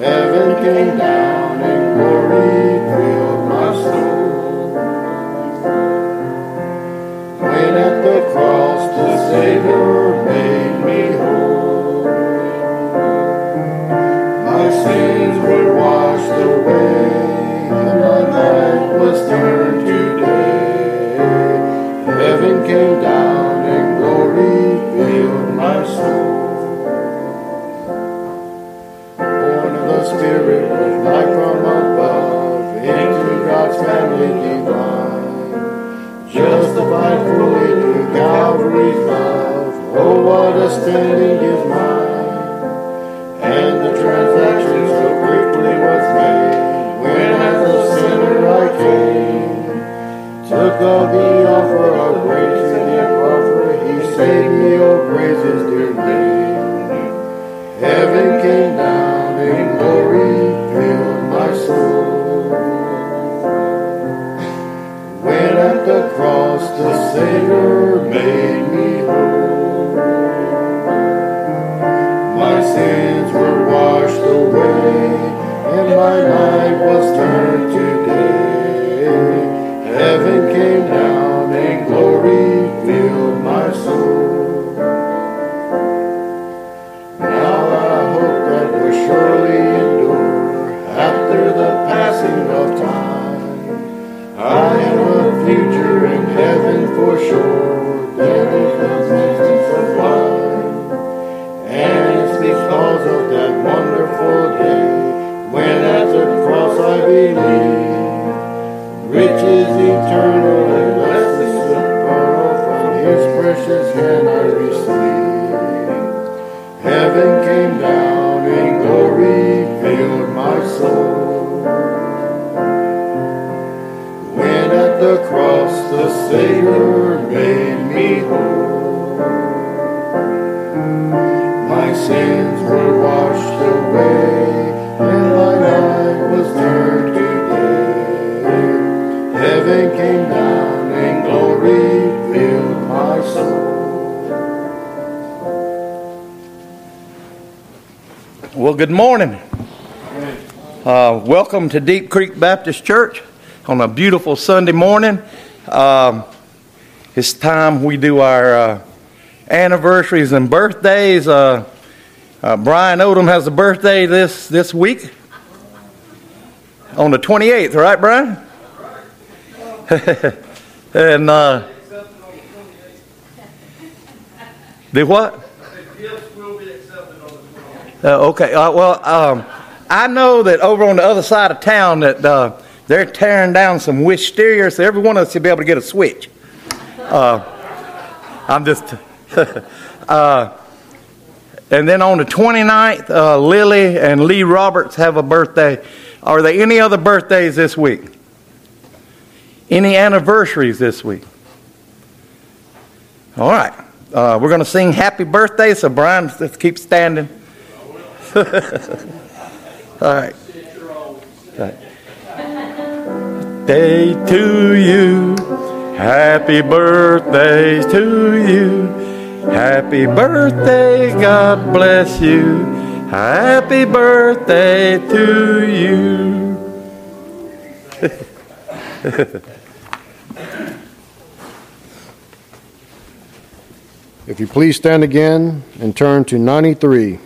Heaven came down morning. Uh, welcome to Deep Creek Baptist Church on a beautiful Sunday morning. Um, it's time we do our uh, anniversaries and birthdays. Uh, uh, Brian Odom has a birthday this, this week on the 28th, right, Brian? and uh, do what? Uh, okay. Uh, well, um, I know that over on the other side of town that uh, they're tearing down some wisteria, so every one of us should be able to get a switch. Uh, I'm just. uh, and then on the 29th, uh, Lily and Lee Roberts have a birthday. Are there any other birthdays this week? Any anniversaries this week? All right. We're going to sing happy birthday, so Brian, let's keep standing. All right. All right. Day to you. Happy birthday to you. Happy birthday, God bless you. Happy birthday to you. If you please stand again and turn to 93.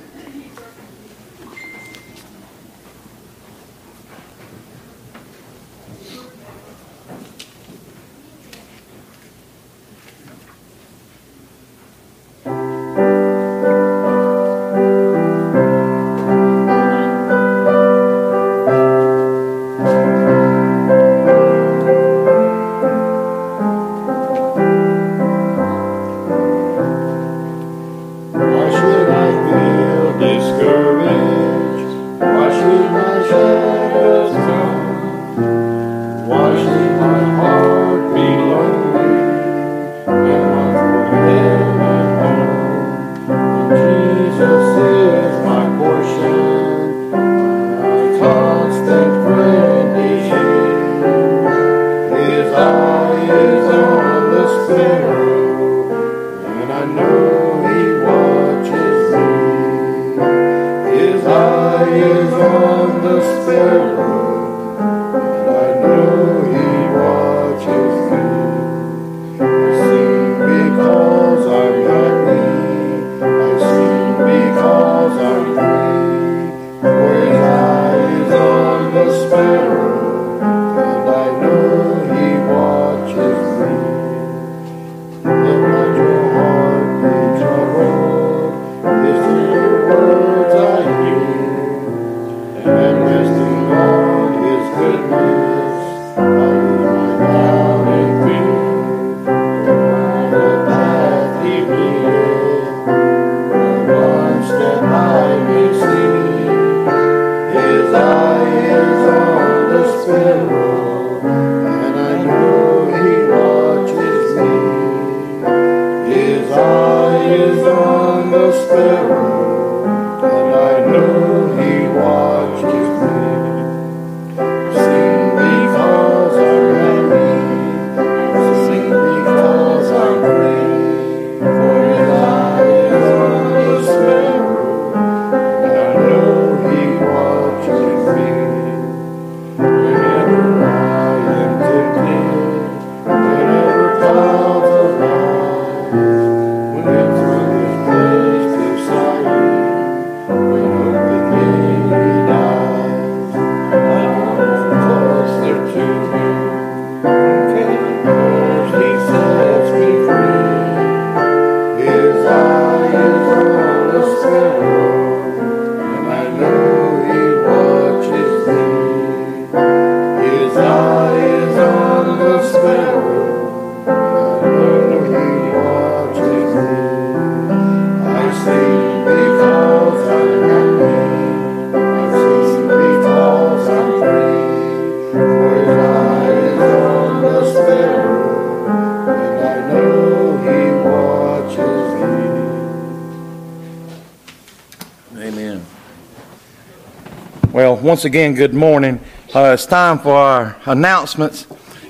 once again, good morning. Uh, it's time for our announcements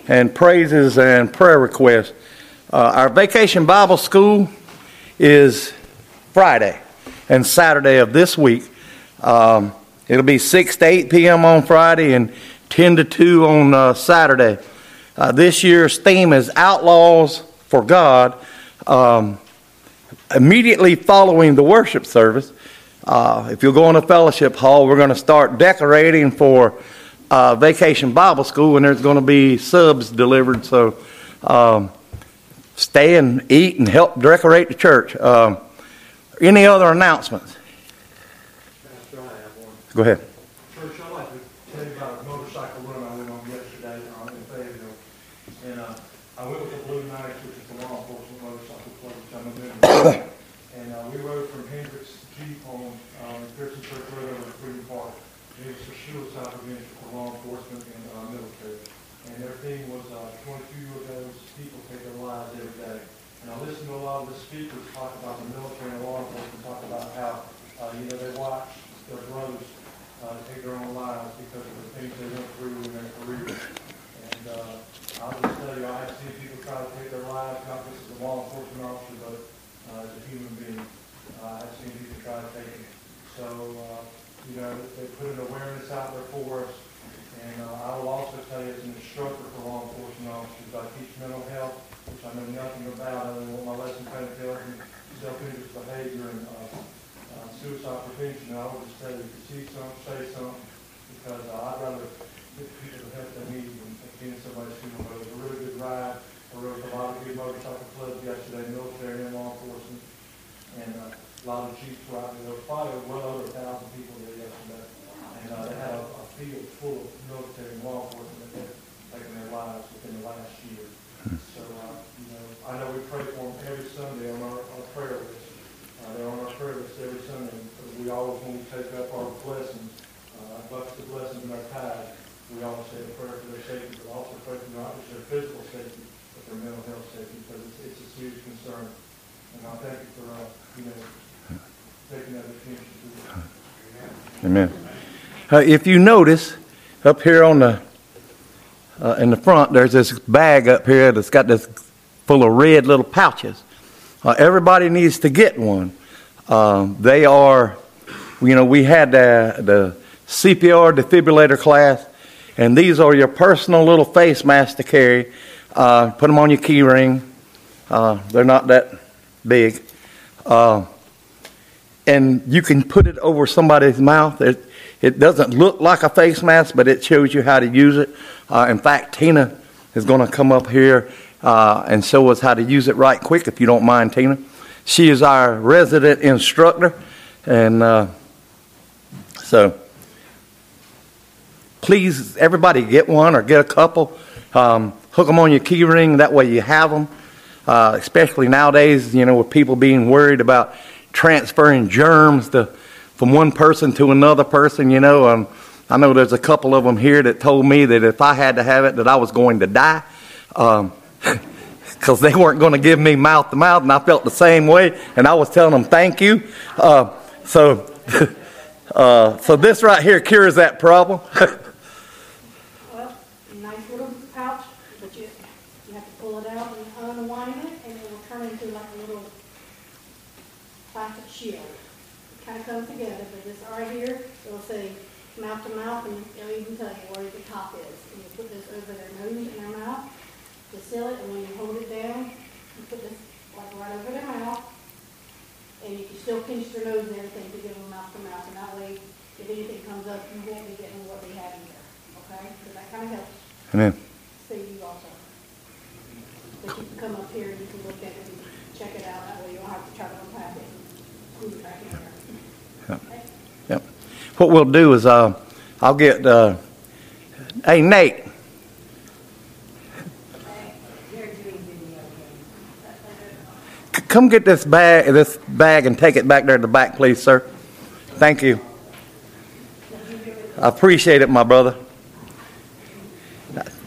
and praises and prayer requests. Uh, our vacation Bible school is Friday and Saturday of this week. Um, it'll be 6 to 8 p.m. on Friday and 10 to 2 on uh, Saturday. Uh, this year's theme is Outlaws for God. Um, immediately following the worship service, uh, if you'll go in the fellowship hall, we're going to start decorating for uh, Vacation Bible School, and there's going to be subs delivered. So um, stay and eat and help decorate the church. Um, any other announcements? Go ahead. from Hendrix G. on um, Pearson Church Road over to Freedom Park. It was for of prevention for law enforcement and uh, military. And their theme was uh, 22 of those people take their lives every day. And I listened to a lot of the speakers talk about the military and law enforcement, talk about how, uh, you know, they watch their brothers uh, take their own lives because of the things they went through in their careers. And uh, I'll just tell you, I have seen people try to take their lives, not just as a law enforcement officer, but uh, as a human being uh, it seems you can try to take it. So, uh, you know, they put an awareness out there for us. And uh, I will also tell you as an instructor for law enforcement officers, I teach mental health, which I know nothing about other than what my lesson plan tells me, self-interest behavior and uh, uh, suicide prevention. And I always tell you, if you see something, say something, because uh, I'd rather get people the help than need than being somebody sooner. But it was a really good ride. I rode a lot of good motorcycle clubs yesterday, military and law enforcement and uh, a lot of Jeeps out There was probably well over a thousand people there yesterday, and uh, they had a, a field full of military law enforcement that taken their lives within the last year. Hmm. So, uh, you know, I know we pray for them every Sunday on our, our prayer list. Uh, they're on our prayer list every Sunday. We always, when we take up our blessings, uh, buckets the blessings in our tithe, we always say a prayer for their safety, but also pray for not just their physical safety, but their mental health safety, because it's, it's a serious concern. Amen. Uh, if you notice, up here on the uh, in the front, there's this bag up here that's got this full of red little pouches. Uh, everybody needs to get one. Um, they are, you know, we had the, the CPR defibrillator class, and these are your personal little face masks to carry. Uh, put them on your key ring. Uh, they're not that big. Uh, and you can put it over somebody's mouth. It, it doesn't look like a face mask, but it shows you how to use it. Uh, in fact, Tina is going to come up here uh, and show us how to use it right quick, if you don't mind, Tina. She is our resident instructor, and uh, so please, everybody, get one or get a couple. Um, hook them on your key ring. That way, you have them. Uh, especially nowadays, you know, with people being worried about transferring germs to, from one person to another person. You know, um, I know there's a couple of them here that told me that if I had to have it, that I was going to die. Um, because they weren't going to give me mouth to mouth, and I felt the same way, and I was telling them thank you. Uh, so, uh, so this right here cures that problem. Well, nice little pouch, but you, you have to pull it out and unwind it, and it will turn into like a little plastic shield. It kind of comes together, but this right here, it'll say mouth to mouth, and it'll even tell you where the top is. And you put this over their nose and their mouth to seal it, and when you hold it down, you put this like right over their mouth, and still pinch their nose and everything to give them mouth to mouth, and that way, if anything comes up, you won't be getting what they have in there, okay? Because that kind of helps Amen. save you also. But you can come up here and you can look at it and check it out, that way you don't have to try to unpack it, glue it back in there. Okay? Yep. What we'll do is, uh, I'll get, uh, hey, Nate, They're doing video c- come get this bag, this bag and take it back there to the back, please, sir. Thank you. I appreciate it, my brother.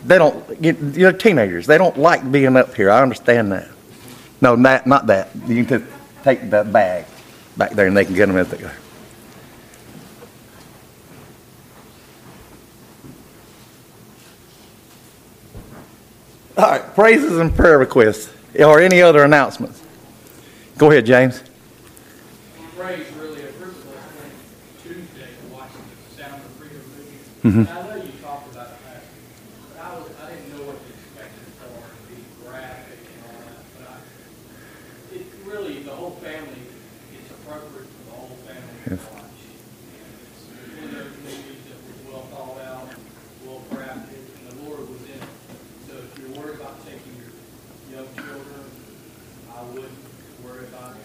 They don't, you- you're teenagers. They don't like being up here. I understand that. No, not, not that. You can just take that bag back there and they can get them as they go. All right, praises and prayer requests or any other announcements. Go ahead, James. Ray's really a privilege Tuesday to watch the Sound of Freedom mm-hmm. movie. Mhm. And I know you talked about it last week, but I was, I didn't know what to expect it for, to be graphic and all that, but I, it really, the whole family, it's appropriate for the whole family to Yes. watch. And it's one of those movies that was well thought out, well crafted, and the Lord was in it. So if you're worried about taking your young children, I wouldn't worry about it.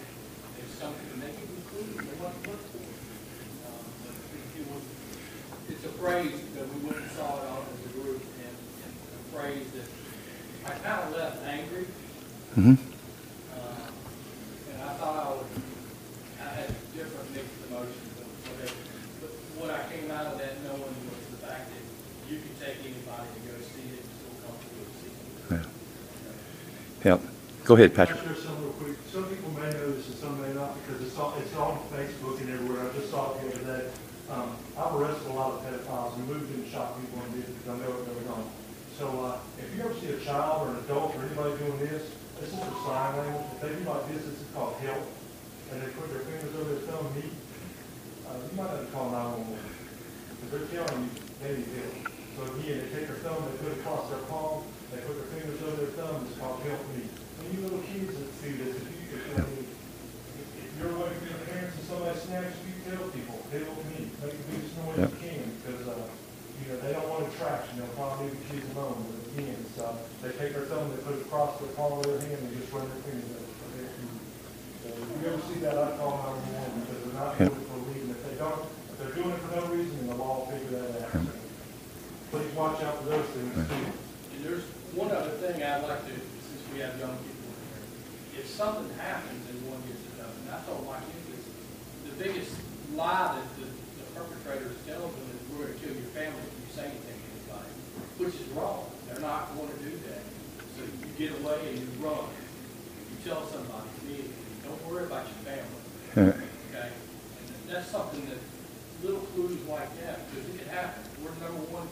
It's something to make it include, they want to look for it. Um, but if you would- It's a phrase that we went and saw it on as a group, and, and a phrase that I kind of left angry. hmm Um, And I thought I would, I had different mixed emotions of whatever. But what I came out of that knowing was the fact that you can take anybody to go see it, and feel comfortable to see Mm-hmm. it. Yep. Go ahead, Can I Patrick.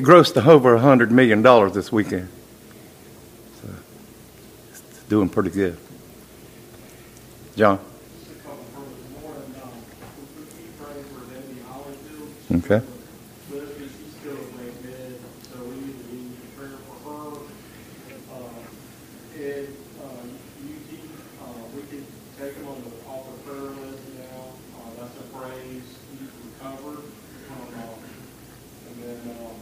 It grossed over a hundred million dollars this weekend. So it's doing pretty good. John. Just a couple from this morning, um, we keep praying for Debbie Hollyfield. Okay. Lisbon, she's still a great mid, so we need to be in prayer for her. Uh, Ed, uh, UT, uh, we could take him on the altar prayer list now, uh, that's a praise, he's recovered. Um, uh, And then, um,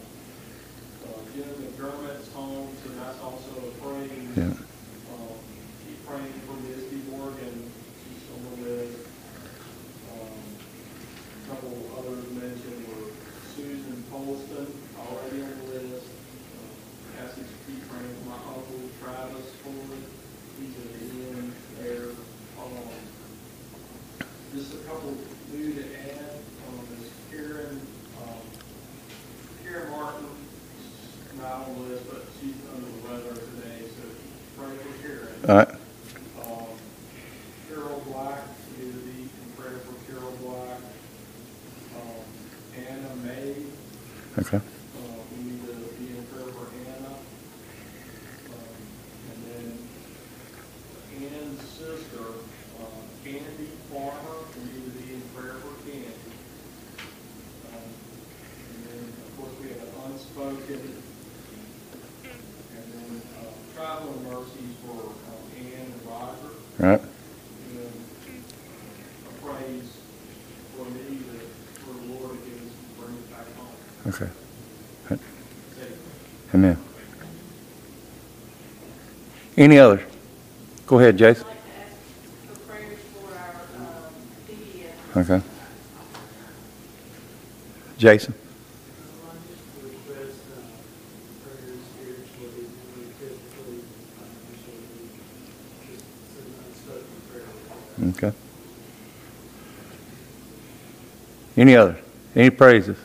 uh, Jim McDermott's home, so that's also a praise. Yeah. Um, keep praying for Misty Morgan, she's on the list. Um, Couple others mentioned were Susan Polston, already on the list. Uh, Asked us to keep praying for my uncle Travis Ford, he's at the end there. Um, Just a couple new to add, um, is Karen, um, Karen Martin, not on the list, but she's under the weather today, so pray for Karen. All right. Um, Carol Black, we need to be in prayer for Carol Black. Um, Anna May, Okay. uh, we need to be in prayer for Anna. Um, And then Ann's sister, uh, Candy Farmer, we need to be in prayer for Candy. Um, And then, of course, we have unspoken. And then, uh, traveling mercies for um, Ann and Roger. All right. And then a praise for me that, for the Lord to give us, bring us back home. Okay. Safely. Amen. Any others? Go ahead, Jason. I'd like to ask for prayers for our um. Okay. Jason. I just request, prayers spiritually, and physically, financially, just some unspoken prayer. Okay. Any other? Any praises?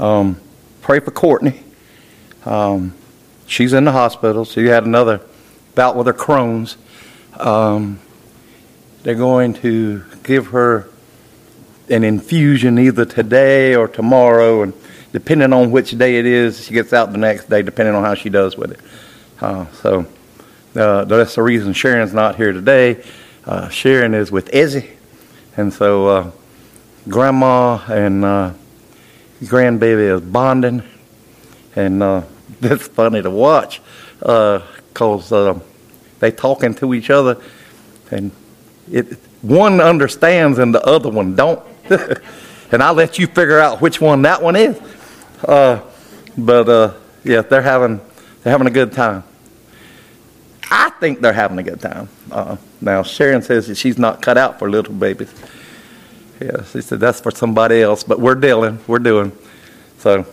Um, pray for Courtney. Um, she's in the hospital. She had another bout with her Crohn's. Um, they're going to give her an infusion either today or tomorrow, and depending on which day it is, she gets out the next day, depending on how she does with it. Uh, so uh, that's the reason Sharon's not here today. Uh, Sharon is with Izzy, and so uh, Grandma and uh, grandbaby is bonding, and uh, it's funny to watch because uh, they talking to each other, and it one understands and the other one don't, and I'll let you figure out which one that one is. Uh, but uh, yeah, they're having they're having a good time. I think they're having a good time. Uh, now Sharon says that she's not cut out for little babies. Yeah, she said that's for somebody else, but we're dealing, we're doing. So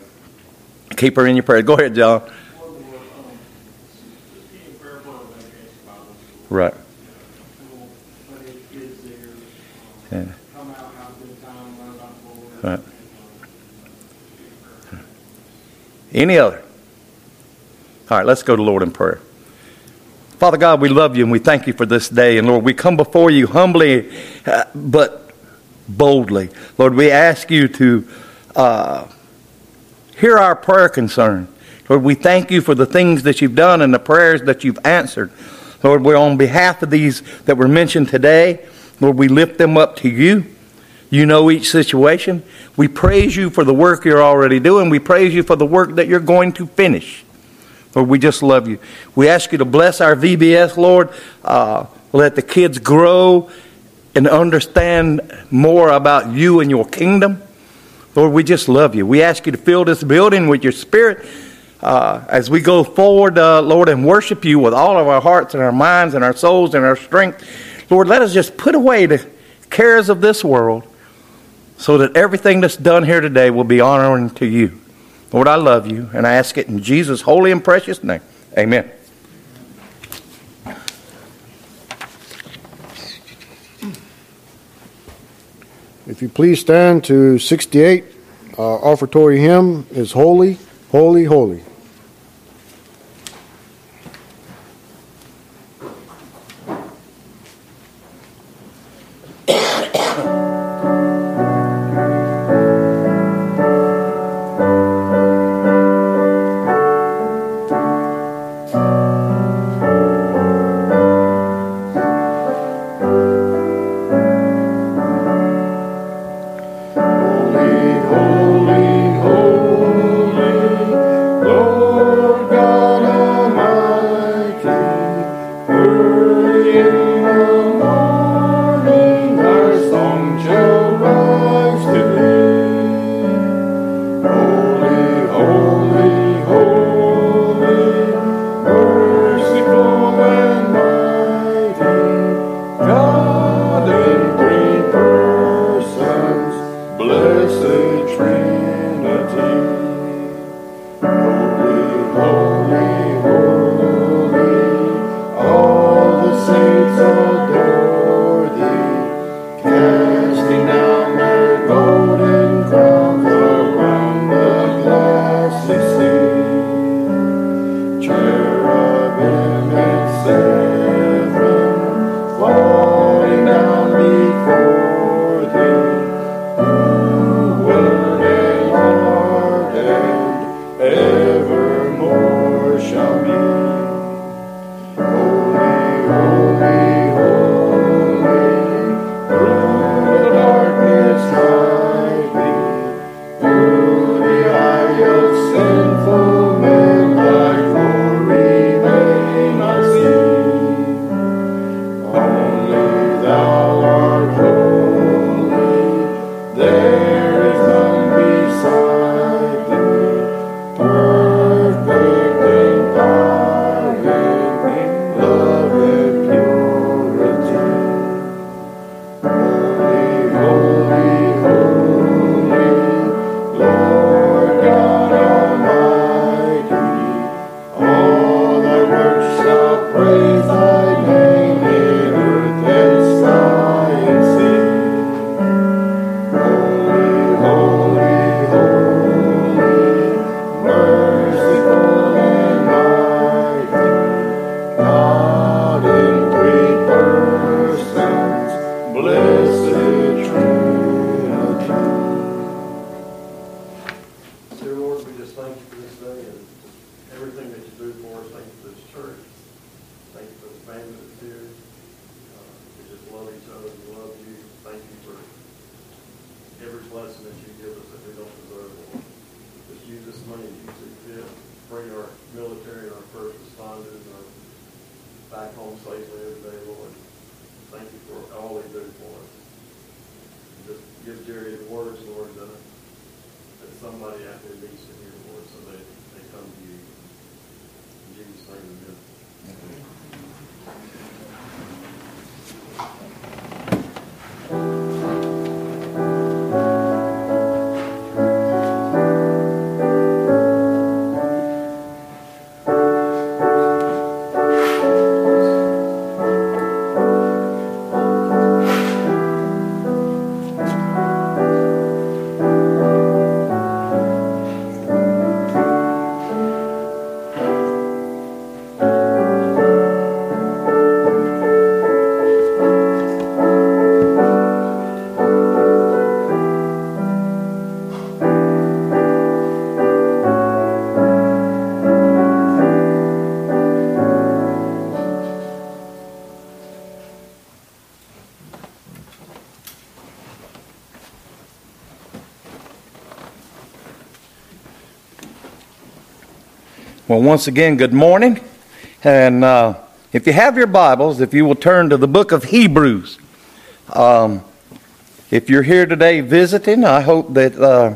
keep her in your prayer. Go ahead, John. Right. Yeah. Right. Any other? All right, let's go to Lord in prayer. Father God, we love you and we thank you for this day. And Lord, we come before you humbly, uh, but boldly. Lord, we ask you to uh, hear our prayer concern. Lord, we thank you for the things that you've done and the prayers that you've answered. Lord, we're on behalf of these that were mentioned today. Lord, we lift them up to you. You know each situation. We praise you for the work you're already doing. We praise you for the work that you're going to finish. Lord, we just love you. We ask you to bless our VBS, Lord. Uh, let the kids grow and understand more about you and your kingdom. Lord, we just love you. We ask you to fill this building with your spirit uh, as we go forward, uh, Lord, and worship you with all of our hearts and our minds and our souls and our strength. Lord, let us just put away the cares of this world so that everything that's done here today will be honoring to you. Lord, I love you, and I ask it in Jesus' holy and precious name. Amen. If you please stand to 68, uh, our offertory hymn is Holy, Holy, Holy. Thank you for this day and everything that you do for us. Thank you for this church. Thank you for the family that's here. Uh, We just love each other. We love you. Thank you for every blessing that you give us that we don't deserve. Just use this money as you see fit. Bring our military and our first responders our back home safely every day, Lord. Thank you for all they do for us. And Just give Jerry the words, Lord, that that somebody out there needs to hear, Lord, so they, they come to you. Name, amen. Well, once again, good morning. And uh, if you have your Bibles, if you will turn to the book of Hebrews. Um, if you're here today visiting, I hope that uh,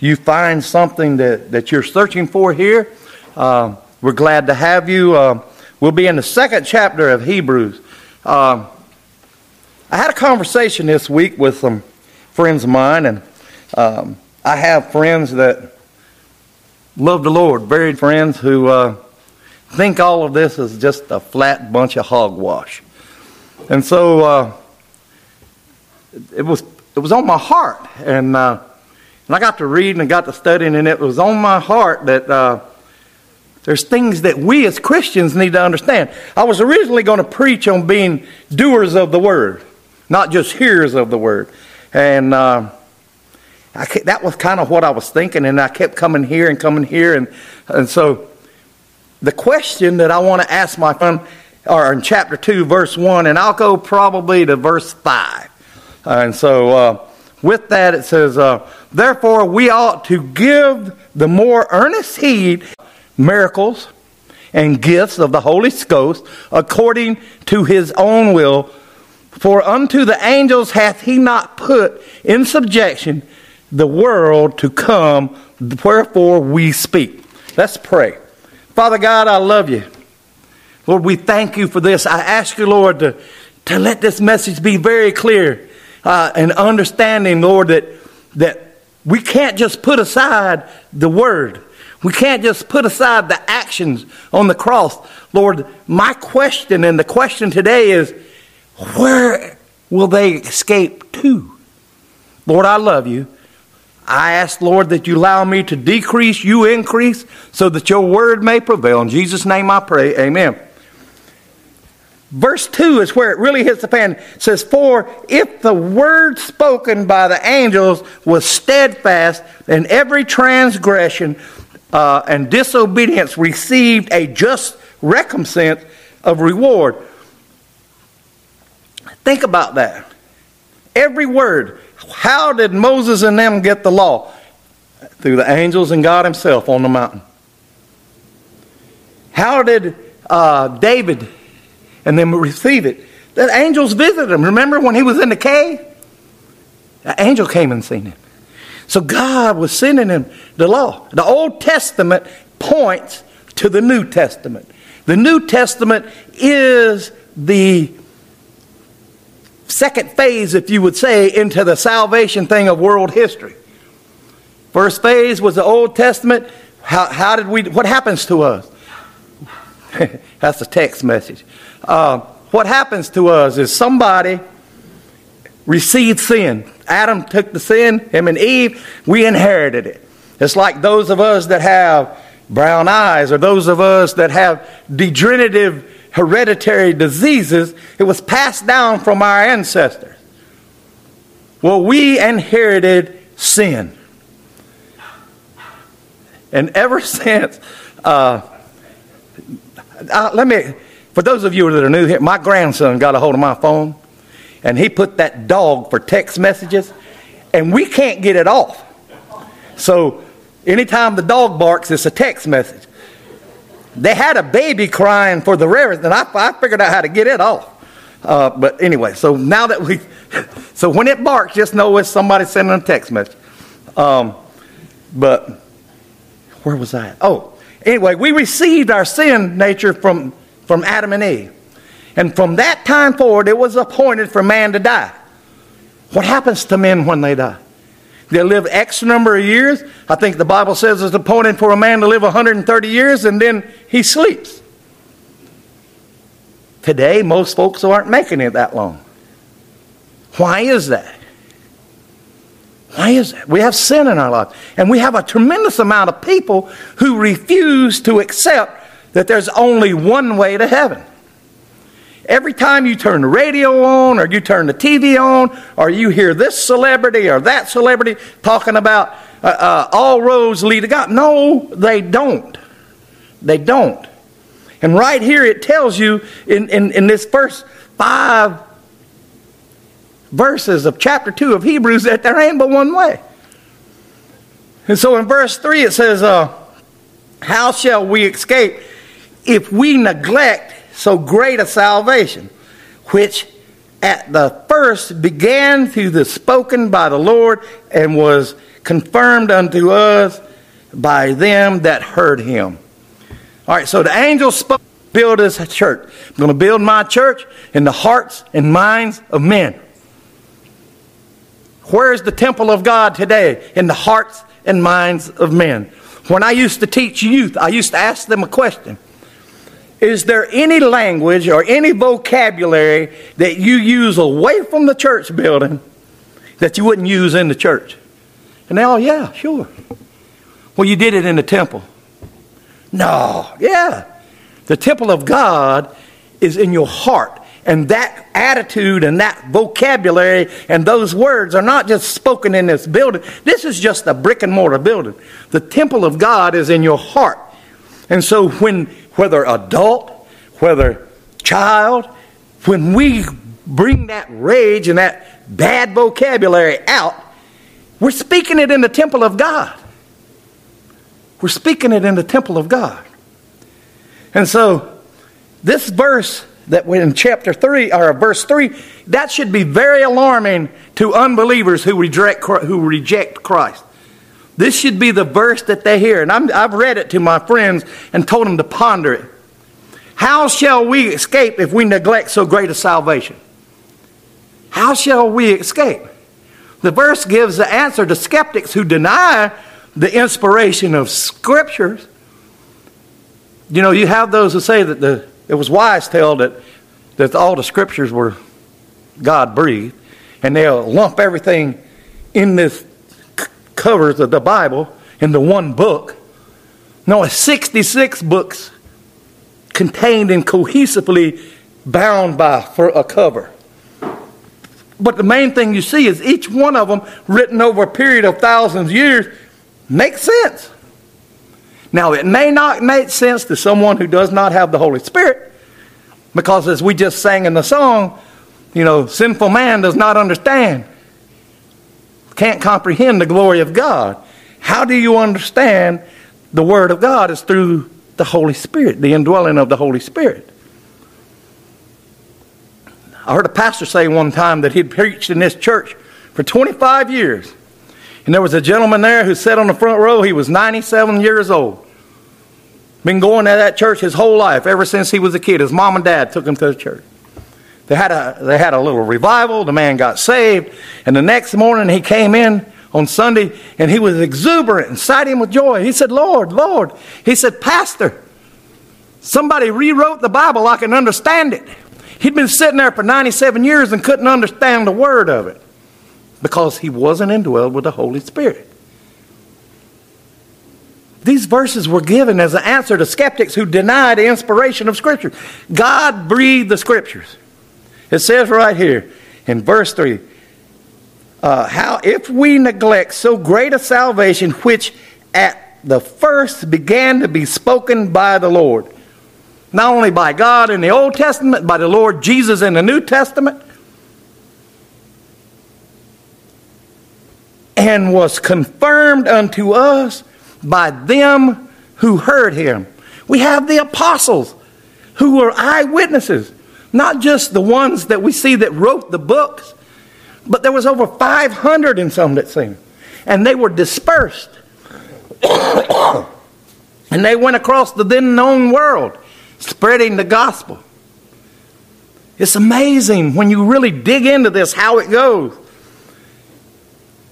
you find something that, that you're searching for here. Uh, we're glad to have you. Uh, we'll be in the second chapter of Hebrews. Uh, I had a conversation this week with some friends of mine, and um, I have friends that love the Lord, very friends who uh, think all of this is just a flat bunch of hogwash. And so uh, it was it was on my heart, and uh, and I got to reading and got to studying, and it was on my heart that uh, there's things that we as Christians need to understand. I was originally going to preach on being doers of the word, not just hearers of the word, and. That was kind of what I was thinking, and I kept coming here and coming here, and and so the question that I want to ask my son are in chapter 2, verse 1, and I'll go probably to verse 5. Uh, and so uh, with that, it says, uh, Therefore, we ought to give the more earnest heed miracles and gifts of the Holy Ghost according to his own will. For unto the angels hath he not put in subjection the world to come, wherefore we speak. Let's pray. Father God, I love you. Lord, we thank you for this. I ask you, Lord, to, to let this message be very clear uh, and understanding, Lord, that, that we can't just put aside the word. We can't just put aside the actions on the cross. Lord, my question and the question today is where will they escape to? Lord, I love you. I ask, Lord, that you allow me to decrease, you increase, so that your word may prevail. In Jesus' name I pray. Amen. Verse 2 is where it really hits the fan. It says, For if the word spoken by the angels was steadfast, and every transgression uh, and disobedience received a just recompense of reward. Think about that. Every word. How did Moses and them get the law? Through the angels and God Himself on the mountain. How did uh, David and them receive it. The angels visited him. Remember when he was in the cave? An angel came and seen him. So God was sending him the law. The Old Testament points to the New Testament. The New Testament is the second phase, if you would say, into the salvation thing of world history. First phase was the Old Testament. How, how did we, what happens to us? That's a text message. Uh, what happens to us is somebody received sin. Adam took the sin, him and Eve, we inherited it. It's like those of us that have brown eyes or those of us that have degenerative hereditary diseases, it was passed down from our ancestors. Well, we inherited sin. And ever since, uh, uh, let me, for those of you that are new here, my grandson got a hold of my phone and he put that dog for text messages and we can't get it off. So anytime the dog barks, it's a text message. They had a baby crying for the reverend, and I, I figured out how to get it off. Uh, but anyway, so now that we, so when it barks, just know it's somebody sending a text message. Um, but where was I? Oh, anyway, we received our sin nature from from Adam and Eve. And from that time forward, it was appointed for man to die. What happens to men when they die? They live X number of years. I think the Bible says it's appointed for a man to live 130 years and then he sleeps. Today, most folks aren't making it that long. Why is that? Why is that? We have sin in our life. And we have a tremendous amount of people who refuse to accept that there's only one way to heaven. Every time you turn the radio on or you turn the TV on or you hear this celebrity or that celebrity talking about uh, uh, all roads lead to God. No, they don't. They don't. And right here it tells you in, in, in this first five verses of chapter 2 of Hebrews that there ain't but one way. And so in verse 3 it says, uh, How shall we escape? if we neglect so great a salvation, which at the first began through the spoken by the Lord and was confirmed unto us by them that heard him. All right, so the angel spoke, build his church. I'm going to build my church in the hearts and minds of men. Where is the temple of God today? In the hearts and minds of men. When I used to teach youth, I used to ask them a question is there any language or any vocabulary that you use away from the church building that you wouldn't use in the church? And they all, yeah, sure. Well, you did it in the temple. No, yeah. The temple of God is in your heart. And that attitude and that vocabulary and those words are not just spoken in this building. This is just a brick and mortar building. The temple of God is in your heart. And so when whether adult, whether child, when we bring that rage and that bad vocabulary out, we're speaking it in the temple of God. We're speaking it in the temple of God. And so, this verse that in chapter 3, or verse 3, that should be very alarming to unbelievers who reject, who reject Christ. This should be the verse that they hear. And i have read it to my friends and told them to ponder it. How shall we escape if we neglect so great a salvation? How shall we escape? The verse gives the answer to skeptics who deny the inspiration of scriptures. You know, you have those who say that the, it was wise tale that, that all the scriptures were God breathed, and they'll lump everything in this covers of the Bible into one book. No, it's 66 books contained and cohesively bound by for a cover. But the main thing you see is each one of them, written over a period of thousands of years, makes sense. Now, it may not make sense to someone who does not have the Holy Spirit, because as we just sang in the song, you know, sinful man does not understand, can't comprehend the glory of God. How do you understand the Word of God? Is through the Holy Spirit, the indwelling of the Holy Spirit. I heard a pastor say one time that he'd preached in this church for 25 years. And there was a gentleman there who sat on the front row. He was 97 years old. Been going to that church his whole life, ever since he was a kid. His mom and dad took him to the church. They had a, they had a little revival. The man got saved. And the next morning he came in on Sunday and he was exuberant and citing with joy. He said, Lord, Lord. He said, Pastor, somebody rewrote the Bible. I can understand it. He'd been sitting there for 97 years and couldn't understand a word of it because he wasn't indwelled with the Holy Spirit. These verses were given as an answer to skeptics who deny the inspiration of Scripture. God breathed the Scriptures. It says right here in verse 3 uh, how if we neglect so great a salvation which at the first began to be spoken by the Lord, not only by God in the Old Testament, by the Lord Jesus in the New Testament, and was confirmed unto us by them who heard him. We have the apostles who were eyewitnesses, not just the ones that we see that wrote the books, but there was over 500 in some that seen. And they were dispersed. and they went across the then known world spreading the gospel. It's amazing when you really dig into this how it goes.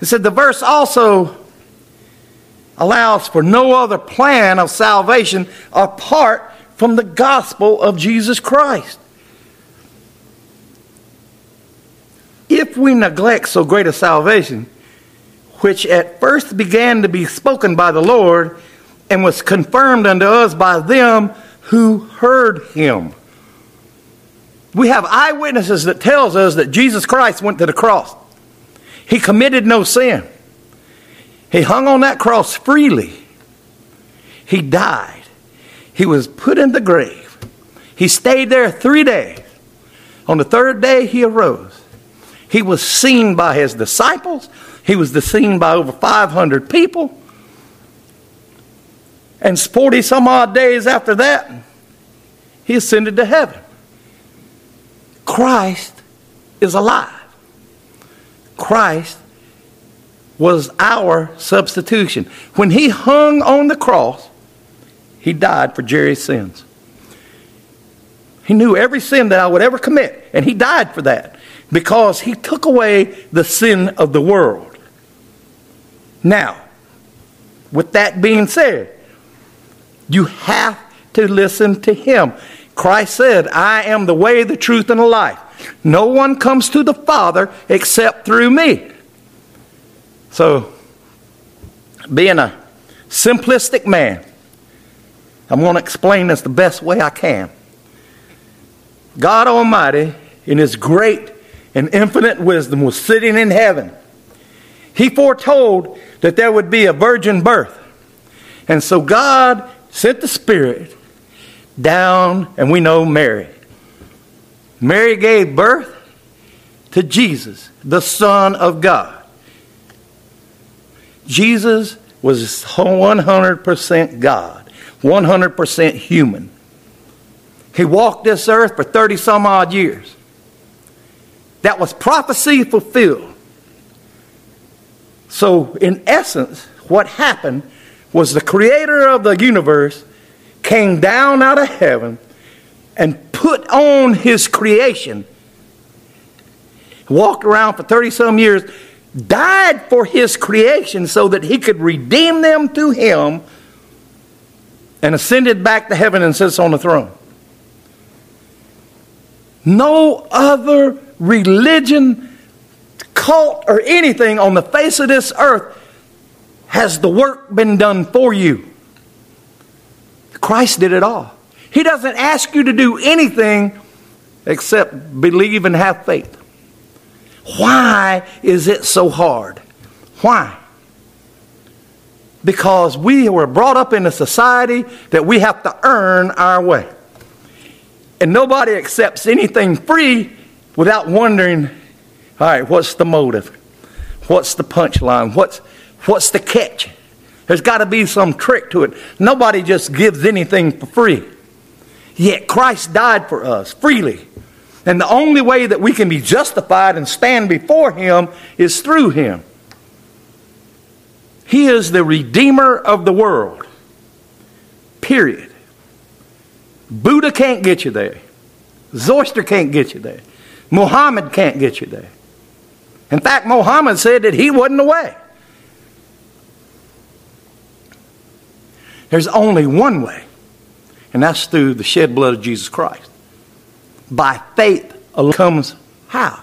It said the verse also allows for no other plan of salvation apart from the gospel of Jesus Christ. If we neglect so great a salvation, which at first began to be spoken by the Lord and was confirmed unto us by them who heard him. We have eyewitnesses that tells us that Jesus Christ went to the cross. He committed no sin. He hung on that cross freely. He died. He was put in the grave. He stayed there three days. On the third day, he arose. He was seen by his disciples. He was seen by over 500 people. And 40 some odd days after that, he ascended to heaven. Christ is alive. Christ was our substitution. When he hung on the cross, he died for Jerry's sins. He knew every sin that I would ever commit, and he died for that because he took away the sin of the world. Now, with that being said, you have to listen to him. Christ said, I am the way, the truth, and the life. No one comes to the Father except through me. So, being a simplistic man, I'm going to explain this the best way I can. God Almighty, in His great and infinite wisdom, was sitting in heaven. He foretold that there would be a virgin birth. And so God sent the Spirit down, and we know Mary. Mary gave birth to Jesus, the Son of God. Jesus was 100% God, 100% human. He walked this earth for 30 some odd years. That was prophecy fulfilled. So, in essence, what happened was the creator of the universe came down out of heaven and put on his creation, walked around for 30 some years, died for his creation so that he could redeem them to him, and ascended back to heaven and sits on the throne. No other religion, cult, or anything on the face of this earth has the work been done for you. Christ did it all. He doesn't ask you to do anything except believe and have faith. Why is it so hard? Why? Because we were brought up in a society that we have to earn our way. And nobody accepts anything free without wondering, all right, what's the motive? What's the punchline? What's, what's the catch? There's got to be some trick to it. Nobody just gives anything for free. Yet Christ died for us freely. And the only way that we can be justified and stand before Him is through Him. He is the Redeemer of the world. Period. Buddha can't get you there. Zoroaster can't get you there. Muhammad can't get you there. In fact, Muhammad said that he wasn't the way. There's only one way, and that's through the shed blood of Jesus Christ. By faith alone comes how?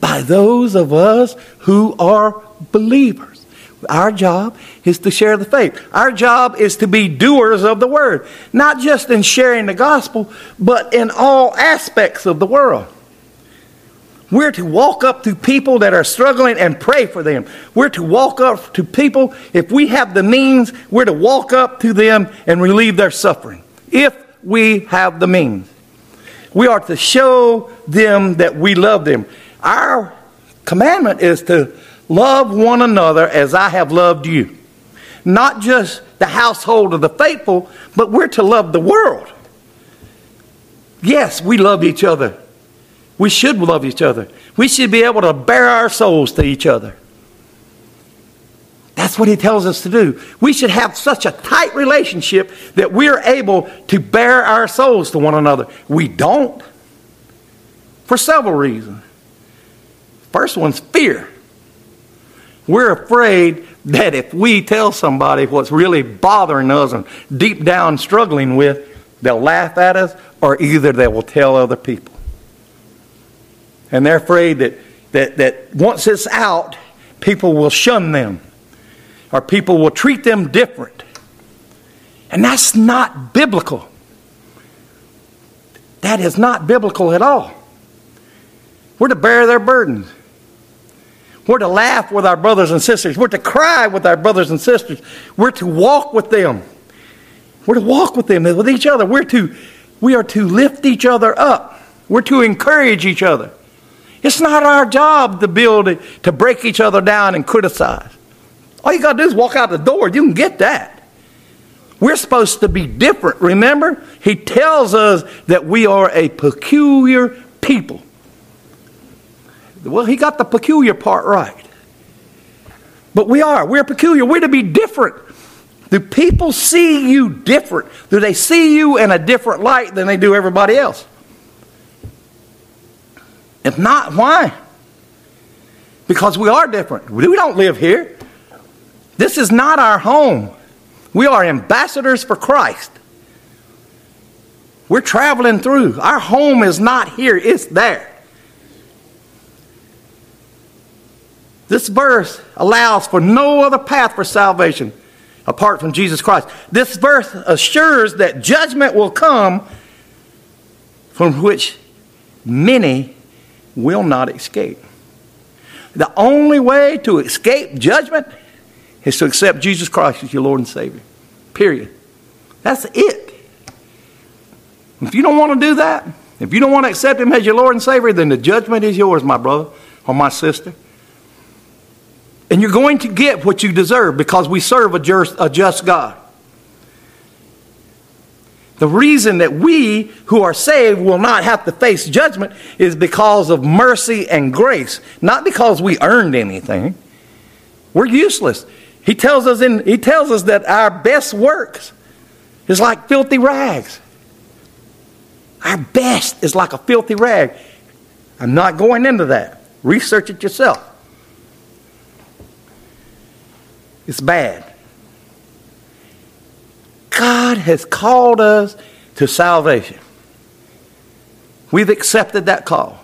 By those of us who are believers. Our job is to share the faith. Our job is to be doers of the word, not just in sharing the gospel, but in all aspects of the world. We're to walk up to people that are struggling and pray for them. We're to walk up to people, if we have the means, we're to walk up to them and relieve their suffering. If we have the means, we are to show them that we love them. Our commandment is to love one another as I have loved you. Not just the household of the faithful, but we're to love the world. Yes, we love each other we should love each other. We should be able to bare our souls to each other. That's what he tells us to do. We should have such a tight relationship that we're able to bare our souls to one another. We don't. For several reasons. First one's fear. We're afraid that if we tell somebody what's really bothering us and deep down struggling with, they'll laugh at us or either they will tell other people. And they're afraid that, that, that once it's out, people will shun them or people will treat them different. And that's not biblical. That is not biblical at all. We're to bear their burdens. We're to laugh with our brothers and sisters. We're to cry with our brothers and sisters. We're to walk with them. We're to walk with them, with each other. We're to, we are to lift each other up. We're to encourage each other. It's not our job to build to break each other down and criticize. All you got to do is walk out the door. You can get that. We're supposed to be different. Remember? He tells us that we are a peculiar people. Well, he got the peculiar part right. But we are. We're peculiar. We're to be different. Do people see you different? Do they see you in a different light than they do everybody else? If not, why? Because we are different. We don't live here. This is not our home. We are ambassadors for Christ. We're traveling through. Our home is not here, it's there. This verse allows for no other path for salvation apart from Jesus Christ. This verse assures that judgment will come from which many will not escape. The only way to escape judgment is to accept Jesus Christ as your Lord and Savior. Period. That's it. If you don't want to do that, if you don't want to accept Him as your Lord and Savior, then the judgment is yours, my brother or my sister. And you're going to get what you deserve because we serve a just, a just God. The reason that we who are saved will not have to face judgment is because of mercy and grace, not because we earned anything. We're useless. He tells us in he tells us that our best works is like filthy rags. Our best is like a filthy rag. I'm not going into that. Research it yourself. It's bad. God has called us to salvation. We've accepted that call.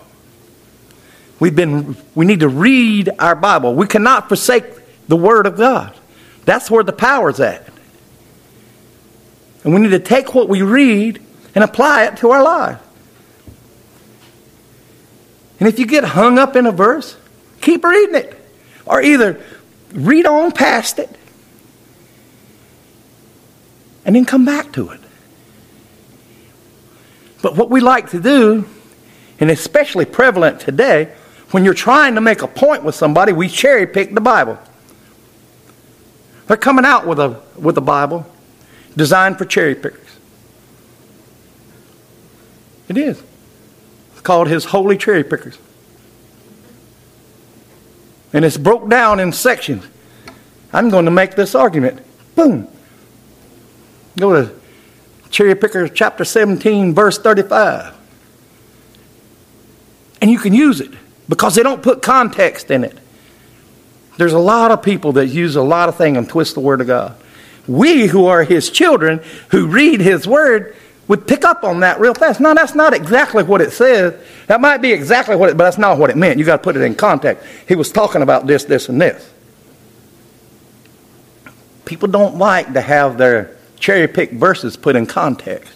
We've been, we need to read our Bible. We cannot forsake the Word of God. That's where the power's at. And we need to take what we read and apply it to our life. And if you get hung up in a verse, keep reading it. Or either read on past it and then come back to it. But what we like to do, and especially prevalent today, when you're trying to make a point with somebody, we cherry pick the Bible. They're coming out with a, with a Bible designed for cherry pickers. It is. It's called His Holy Cherry Pickers. And it's broke down in sections. I'm going to make this argument. Boom. Go to Cherry Picker chapter 17, verse 35. And you can use it because they don't put context in it. There's a lot of people that use a lot of things and twist the Word of God. We who are His children, who read His Word, would pick up on that real fast. No, that's not exactly what it says. That might be exactly what it, but that's not what it meant. You got to put it in context. He was talking about this, this, and this. People don't like to have their cherry picked verses put in context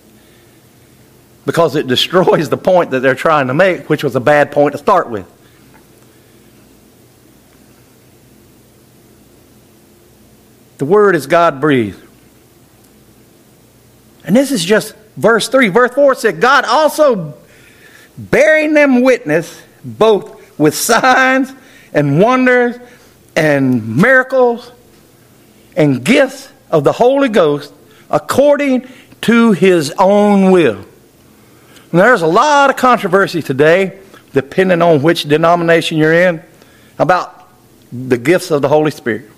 because it destroys the point that they're trying to make, which was a bad point to start with. The Word is God breathed. And this is just verse 3. Verse 4 said, God also bearing them witness both with signs and wonders and miracles and gifts of the Holy Ghost according to his own will. And there's a lot of controversy today, depending on which denomination you're in, about the gifts of the Holy Spirit.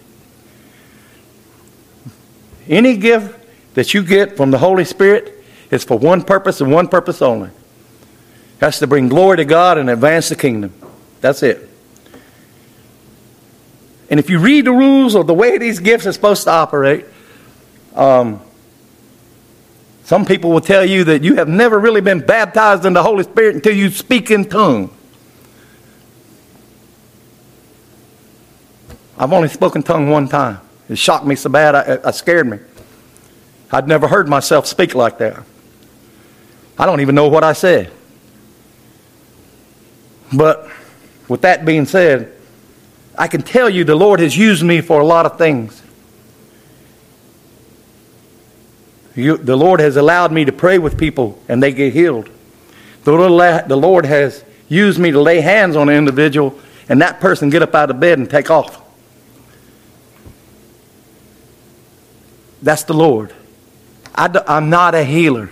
Any gift that you get from the Holy Spirit is for one purpose and one purpose only. That's to bring glory to God and advance the kingdom. That's it. And if you read the rules or the way these gifts are supposed to operate, um, some people will tell you that you have never really been baptized in the Holy Spirit until you speak in tongues. I've only spoken tongue one time. It shocked me so bad, I, it scared me. I'd never heard myself speak like that. I don't even know what I said. But with that being said, I can tell you the Lord has used me for a lot of things. You, the Lord has allowed me to pray with people and they get healed. The, the Lord has used me to lay hands on an individual and that person get up out of bed and take off. That's the Lord. I, am not a healer.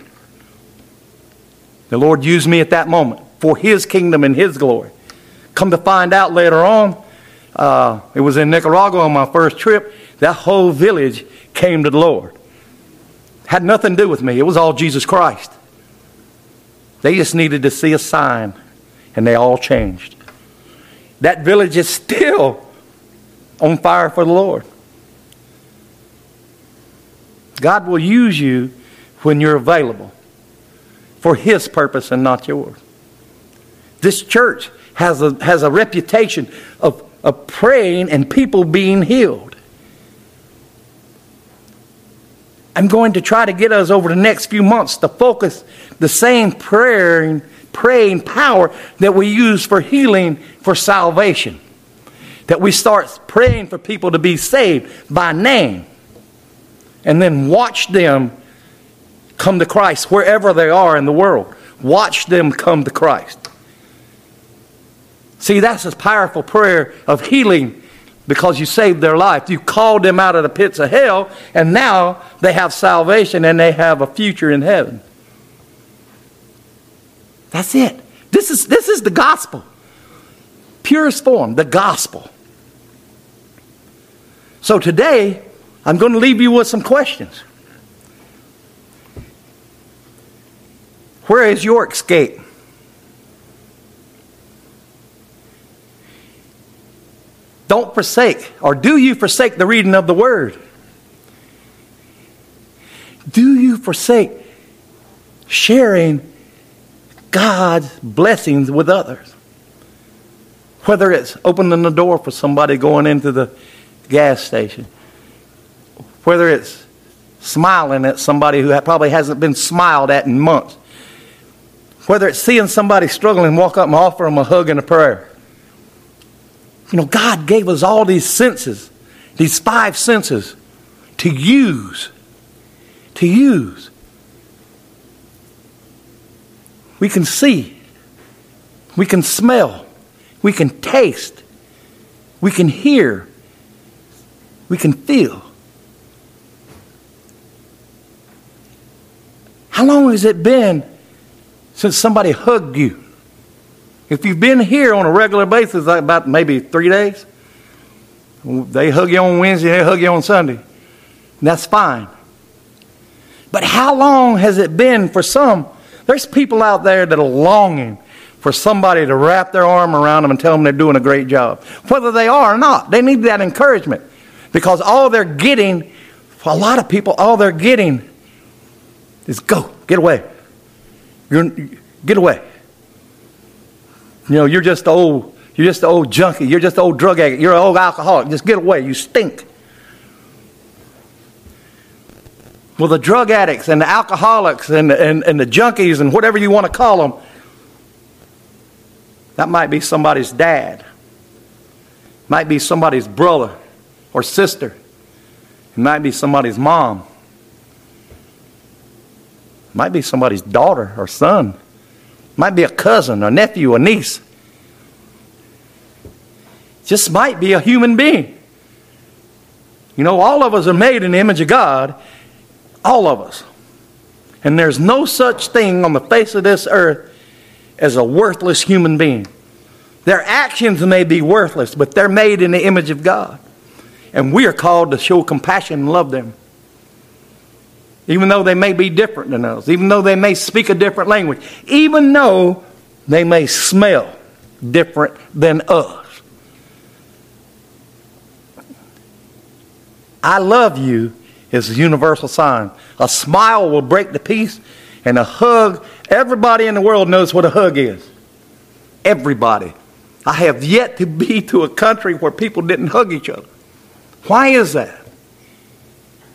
The Lord used me at that moment for His kingdom and His glory. Come to find out later on, uh, it was in Nicaragua on my first trip, that whole village came to the Lord. Had nothing to do with me, it was all Jesus Christ. They just needed to see a sign, and they all changed. That village is still on fire for the Lord. God will use you when you're available for His purpose and not yours. This church has a, has a reputation of, of praying and people being healed. I'm going to try to get us over the next few months to focus the same prayer praying power that we use for healing for salvation. That we start praying for people to be saved by name and then watch them come to Christ wherever they are in the world. Watch them come to Christ. See, that's a powerful prayer of healing because you saved their life. You called them out of the pits of hell, and now they have salvation and they have a future in heaven. That's it. This is, this is the gospel. Purest form, the gospel. So today, I'm going to leave you with some questions. Where is your escape? Don't forsake, or do you forsake the reading of the Word? Do you forsake sharing God's blessings with others? Whether it's opening the door for somebody going into the gas station, whether it's smiling at somebody who probably hasn't been smiled at in months, whether it's seeing somebody struggling, walk up and offer them a hug and a prayer. You know, God gave us all these senses, these five senses, to use. To use. We can see, we can smell, we can taste, we can hear, we can feel. How long has it been since somebody hugged you? If you've been here on a regular basis, like about maybe three days, they hug you on Wednesday, they hug you on Sunday. That's fine. But how long has it been for some? There's people out there that are longing for somebody to wrap their arm around them and tell them they're doing a great job. Whether they are or not, they need that encouragement. Because all they're getting, for a lot of people, all they're getting is go, get away. You're, get away. You know, you're just old, you're just an old junkie, you're just an old drug addict, you're an old alcoholic. Just get away, you stink. Well, the drug addicts and the alcoholics and, and, and the junkies and whatever you want to call them, that might be somebody's dad, might be somebody's brother or sister, it might be somebody's mom, might be somebody's daughter or son. Might be a cousin, a nephew, a niece. Just might be a human being. You know, all of us are made in the image of God. All of us. And there's no such thing on the face of this earth as a worthless human being. Their actions may be worthless, but they're made in the image of God. And we are called to show compassion and love them even though they may be different than us, even though they may speak a different language, even though they may smell different than us. I love you is a universal sign. A smile will break the peace, and a hug, everybody in the world knows what a hug is. Everybody. I have yet to be to a country where people didn't hug each other. Why is that?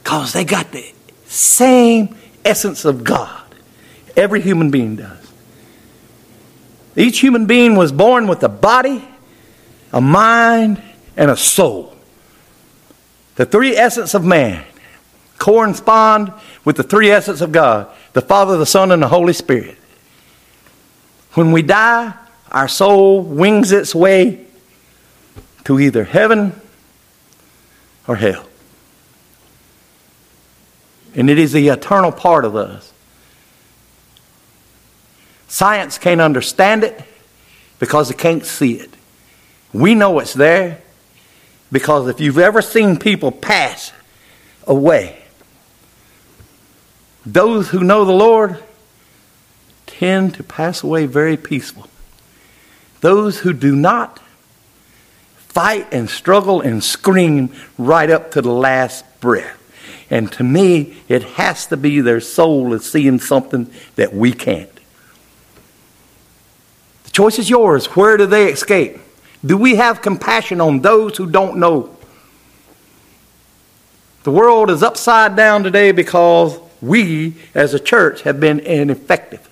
Because they got the same essence of God. Every human being does. Each human being was born with a body, a mind, and a soul. The three essence of man correspond with the three essence of God the Father, the Son, and the Holy Spirit. When we die, our soul wings its way to either heaven or hell. And it is the eternal part of us. Science can't understand it because it can't see it. We know it's there because if you've ever seen people pass away, those who know the Lord tend to pass away very peaceful. Those who do not fight and struggle and scream right up to the last breath. And to me, it has to be their soul is seeing something that we can't. The choice is yours. Where do they escape? Do we have compassion on those who don't know? The world is upside down today because we, as a church, have been ineffective.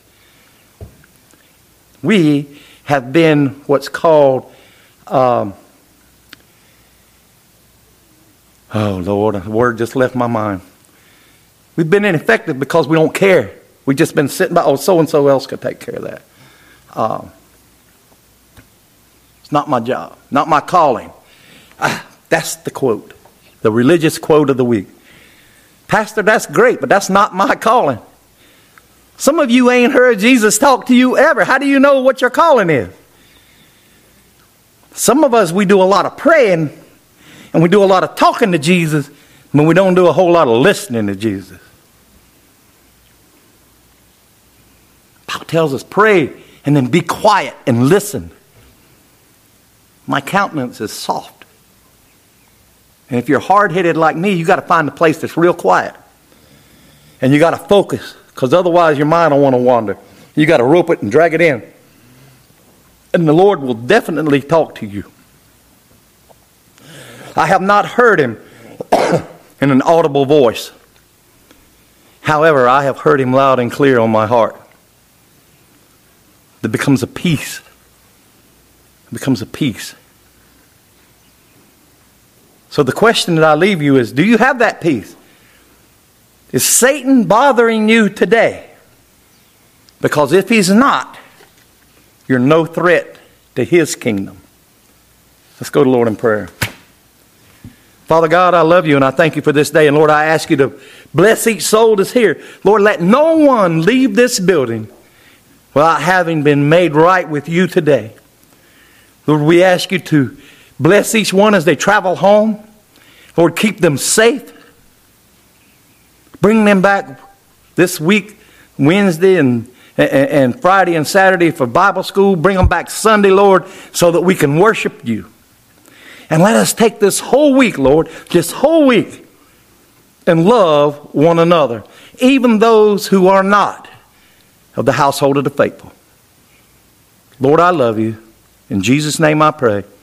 We have been what's called, um, oh Lord, the word just left my mind. We've been ineffective because we don't care. We've just been sitting by, oh, so and so else could take care of that. Um, it's not my job, not my calling. Ah, that's the quote, the religious quote of the week. Pastor, that's great, but that's not my calling. Some of you ain't heard Jesus talk to you ever. How do you know what your calling is? Some of us, we do a lot of praying and we do a lot of talking to Jesus, but we don't do a whole lot of listening to Jesus. Paul tells us pray and then be quiet and listen. My countenance is soft. And if you're hard headed like me, you got to find a place that's real quiet. And you got to focus, because otherwise your mind will want to wander. You got to rope it and drag it in. And the Lord will definitely talk to you. I have not heard him in an audible voice. However, I have heard him loud and clear on my heart. There becomes a peace. It becomes a peace. So the question that I leave you is do you have that peace? Is Satan bothering you today? Because if he's not, you're no threat to his kingdom. Let's go to Lord in prayer. Father God, I love you and I thank you for this day. And Lord, I ask you to bless each soul that's here. Lord, let no one leave this building without having been made right with you today. Lord, we ask you to bless each one as they travel home. Lord, keep them safe. Bring them back this week, Wednesday and, and, and Friday and Saturday for Bible school. Bring them back Sunday, Lord, so that we can worship you. And let us take this whole week, Lord, this whole week, and love one another, even those who are not of the household of the faithful. Lord, I love you. In Jesus' name I pray.